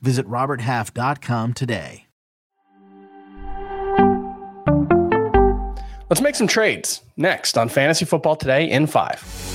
Visit RobertHalf.com today. Let's make some trades next on Fantasy Football Today in 5.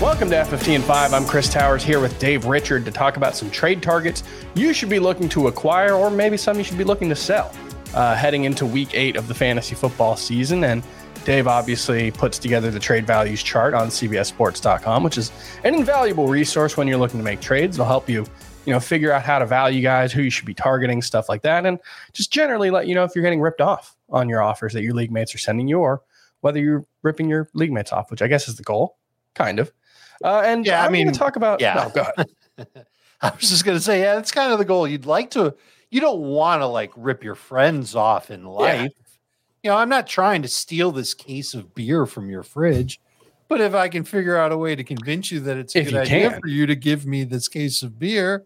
Welcome to F15 5. I'm Chris Towers here with Dave Richard to talk about some trade targets you should be looking to acquire, or maybe some you should be looking to sell uh, heading into week eight of the fantasy football season. And Dave obviously puts together the trade values chart on CBSSports.com, which is an invaluable resource when you're looking to make trades. It'll help you you know, figure out how to value guys, who you should be targeting, stuff like that. And just generally let you know if you're getting ripped off on your offers that your league mates are sending you or whether you're ripping your league mates off, which I guess is the goal, kind of. Uh, and yeah, I'm I mean, talk about, yeah, no, go ahead. I was just going to say, yeah, that's kind of the goal. You'd like to, you don't want to like rip your friends off in life. Yeah. You know, I'm not trying to steal this case of beer from your fridge. But if I can figure out a way to convince you that it's a if good idea can. for you to give me this case of beer,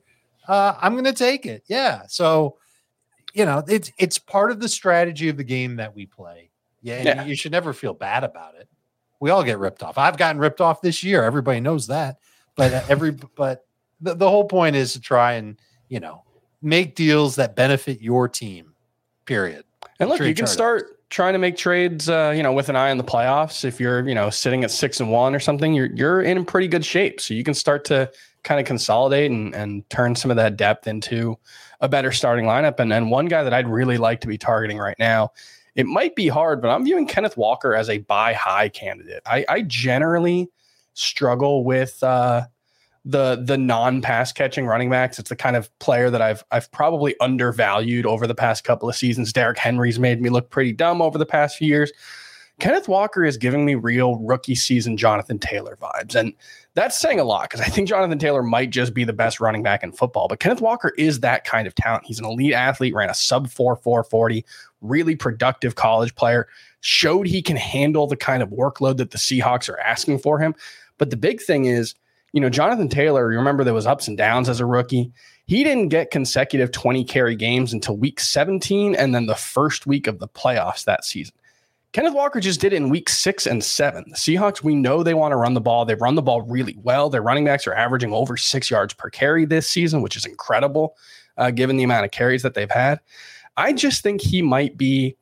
uh, I'm going to take it. Yeah. So, you know, it's it's part of the strategy of the game that we play. Yeah, yeah. you should never feel bad about it. We all get ripped off. I've gotten ripped off this year. Everybody knows that. But uh, every but the, the whole point is to try and you know make deals that benefit your team. Period. And look, you can start trying to make trades, uh, you know, with an eye on the playoffs. If you're, you know, sitting at six and one or something, you're you're in pretty good shape. So you can start to kind of consolidate and, and turn some of that depth into a better starting lineup. And, and one guy that I'd really like to be targeting right now, it might be hard, but I'm viewing Kenneth Walker as a buy high candidate. I, I generally struggle with uh, the the non pass catching running backs. It's the kind of player that I've I've probably undervalued over the past couple of seasons. Derrick Henry's made me look pretty dumb over the past few years. Kenneth Walker is giving me real rookie season Jonathan Taylor vibes. And that's saying a lot because I think Jonathan Taylor might just be the best running back in football. But Kenneth Walker is that kind of talent. He's an elite athlete, ran a sub 4 440, really productive college player, showed he can handle the kind of workload that the Seahawks are asking for him. But the big thing is, you know, Jonathan Taylor, you remember there was ups and downs as a rookie. He didn't get consecutive 20 carry games until week 17 and then the first week of the playoffs that season. Kenneth Walker just did it in week six and seven. The Seahawks, we know they want to run the ball. They run the ball really well. Their running backs are averaging over six yards per carry this season, which is incredible uh, given the amount of carries that they've had. I just think he might be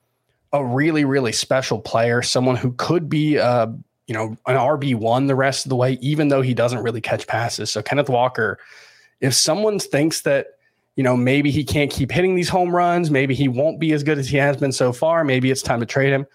a really, really special player, someone who could be, uh, you know, an RB one the rest of the way, even though he doesn't really catch passes. So Kenneth Walker, if someone thinks that you know, maybe he can't keep hitting these home runs. Maybe he won't be as good as he has been so far. Maybe it's time to trade him.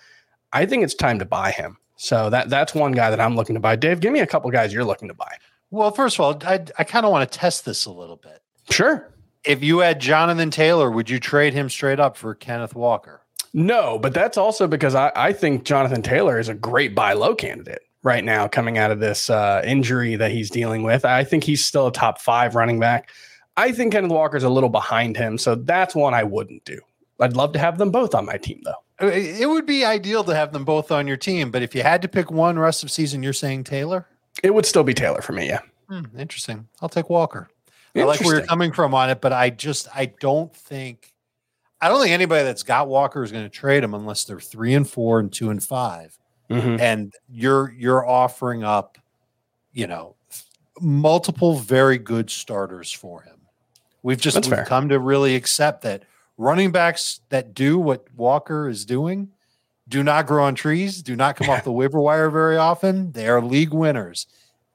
I think it's time to buy him. So that that's one guy that I'm looking to buy. Dave, give me a couple guys you're looking to buy. Well, first of all, I I kind of want to test this a little bit. Sure. If you had Jonathan Taylor, would you trade him straight up for Kenneth Walker? No, but that's also because I, I think Jonathan Taylor is a great buy low candidate right now coming out of this uh, injury that he's dealing with. I think he's still a top five running back. I think Kenneth Walker's a little behind him. So that's one I wouldn't do. I'd love to have them both on my team, though. Uh, it would be ideal to have them both on your team, but if you had to pick one rest of season, you're saying Taylor. It would still be Taylor for me. Yeah. Hmm, interesting. I'll take Walker. I like where you're coming from on it, but I just I don't think I don't think anybody that's got Walker is going to trade him unless they're three and four and two and 5 mm-hmm. and you're you're offering up, you know, multiple very good starters for him. We've just we've come to really accept that running backs that do what Walker is doing do not grow on trees, do not come off the waiver wire very often. They are league winners.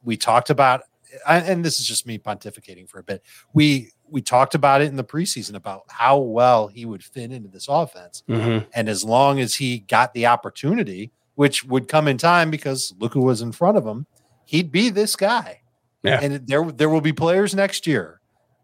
We talked about, and this is just me pontificating for a bit. We we talked about it in the preseason about how well he would fit into this offense, mm-hmm. and as long as he got the opportunity, which would come in time because look who was in front of him, he'd be this guy. Yeah. And there there will be players next year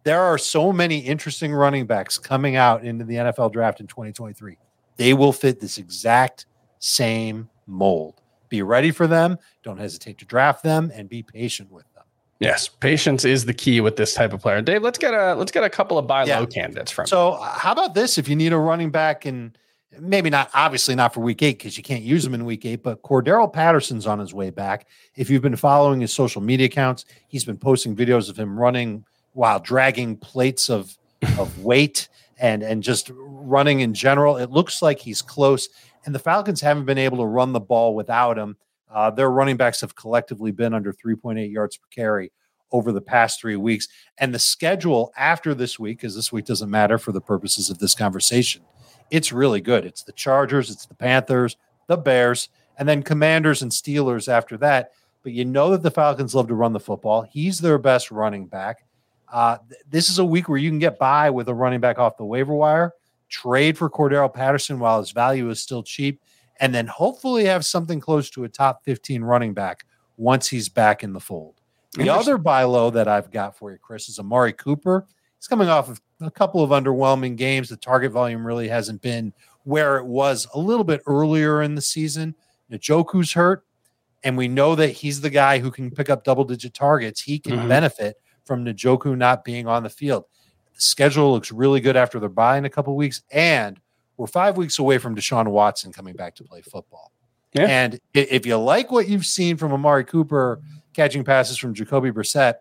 there are so many interesting running backs coming out into the NFL draft in 2023. They will fit this exact same mold. Be ready for them. Don't hesitate to draft them and be patient with them. Yes, patience is the key with this type of player. Dave, let's get a let's get a couple of buy yeah. low candidates from. So, uh, how about this? If you need a running back, and maybe not, obviously not for week eight because you can't use him in week eight, but Cordarrelle Patterson's on his way back. If you've been following his social media accounts, he's been posting videos of him running while dragging plates of of weight and and just running in general. It looks like he's close, and the Falcons haven't been able to run the ball without him. Uh, their running backs have collectively been under 3.8 yards per carry over the past three weeks. And the schedule after this week, because this week doesn't matter for the purposes of this conversation, it's really good. It's the Chargers, it's the Panthers, the Bears, and then Commanders and Steelers after that. But you know that the Falcons love to run the football. He's their best running back. Uh, this is a week where you can get by with a running back off the waiver wire, trade for Cordarrelle Patterson while his value is still cheap, and then hopefully have something close to a top 15 running back once he's back in the fold. The other buy low that I've got for you, Chris, is Amari Cooper. He's coming off of a couple of underwhelming games. The target volume really hasn't been where it was a little bit earlier in the season. Njoku's hurt, and we know that he's the guy who can pick up double digit targets. He can mm-hmm. benefit from Njoku not being on the field. The schedule looks really good after they're buying a couple weeks, and we're five weeks away from Deshaun Watson coming back to play football. Yeah. And if you like what you've seen from Amari Cooper catching passes from Jacoby Brissett,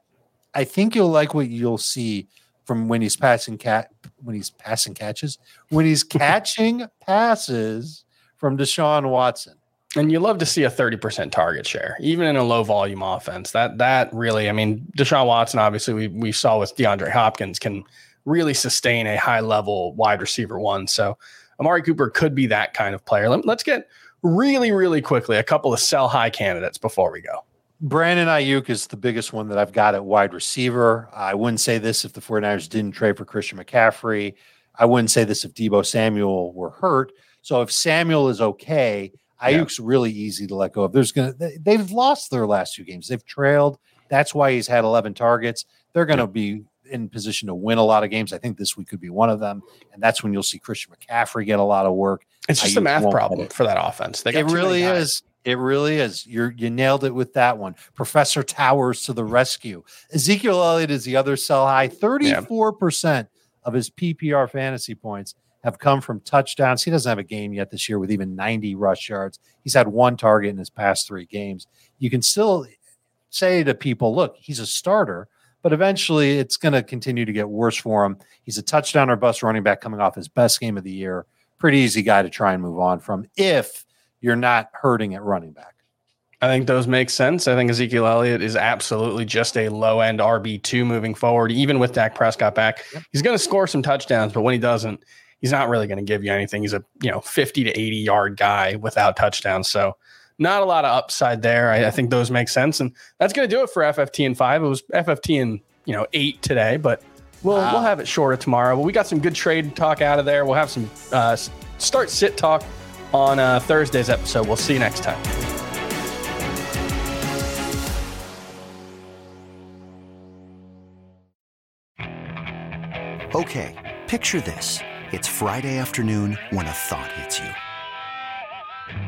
I think you'll like what you'll see from when he's passing cat when he's passing catches when he's catching passes from Deshaun Watson. And you love to see a 30% target share, even in a low volume offense. That that really, I mean, Deshaun Watson, obviously, we we saw with DeAndre Hopkins can really sustain a high level wide receiver one. So Amari Cooper could be that kind of player. Let, let's get really, really quickly a couple of sell high candidates before we go. Brandon Aiyuk is the biggest one that I've got at wide receiver. I wouldn't say this if the 49ers didn't trade for Christian McCaffrey. I wouldn't say this if Deebo Samuel were hurt. So if Samuel is okay, Aiyuk's yeah. really easy to let go of. There's gonna they've lost their last two games. They've trailed. That's why he's had 11 targets. They're going to be in position to win a lot of games. I think this week could be one of them, and that's when you'll see Christian McCaffrey get a lot of work. It's just a math problem for that offense. it really is. It really is. You're you nailed it with that one. Professor Towers to the rescue. Ezekiel Elliott is the other sell high. 34% of his PPR fantasy points have come from touchdowns. He doesn't have a game yet this year with even 90 rush yards. He's had one target in his past three games. You can still say to people, look, he's a starter, but eventually it's going to continue to get worse for him. He's a touchdown or bust running back coming off his best game of the year. Pretty easy guy to try and move on from if you're not hurting at running back. I think those make sense. I think Ezekiel Elliott is absolutely just a low end RB2 moving forward, even with Dak Prescott back. Yep. He's going to score some touchdowns, but when he doesn't, he's not really going to give you anything. He's a you know 50 to 80 yard guy without touchdowns. So not a lot of upside there. I, I think those make sense, and that's going to do it for FFT and five. It was FFT and you know eight today, but we'll wow. we'll have it shorter tomorrow. But we got some good trade talk out of there. We'll have some uh, start sit talk on uh, Thursday's episode. We'll see you next time. Okay, picture this. It's Friday afternoon when a thought hits you.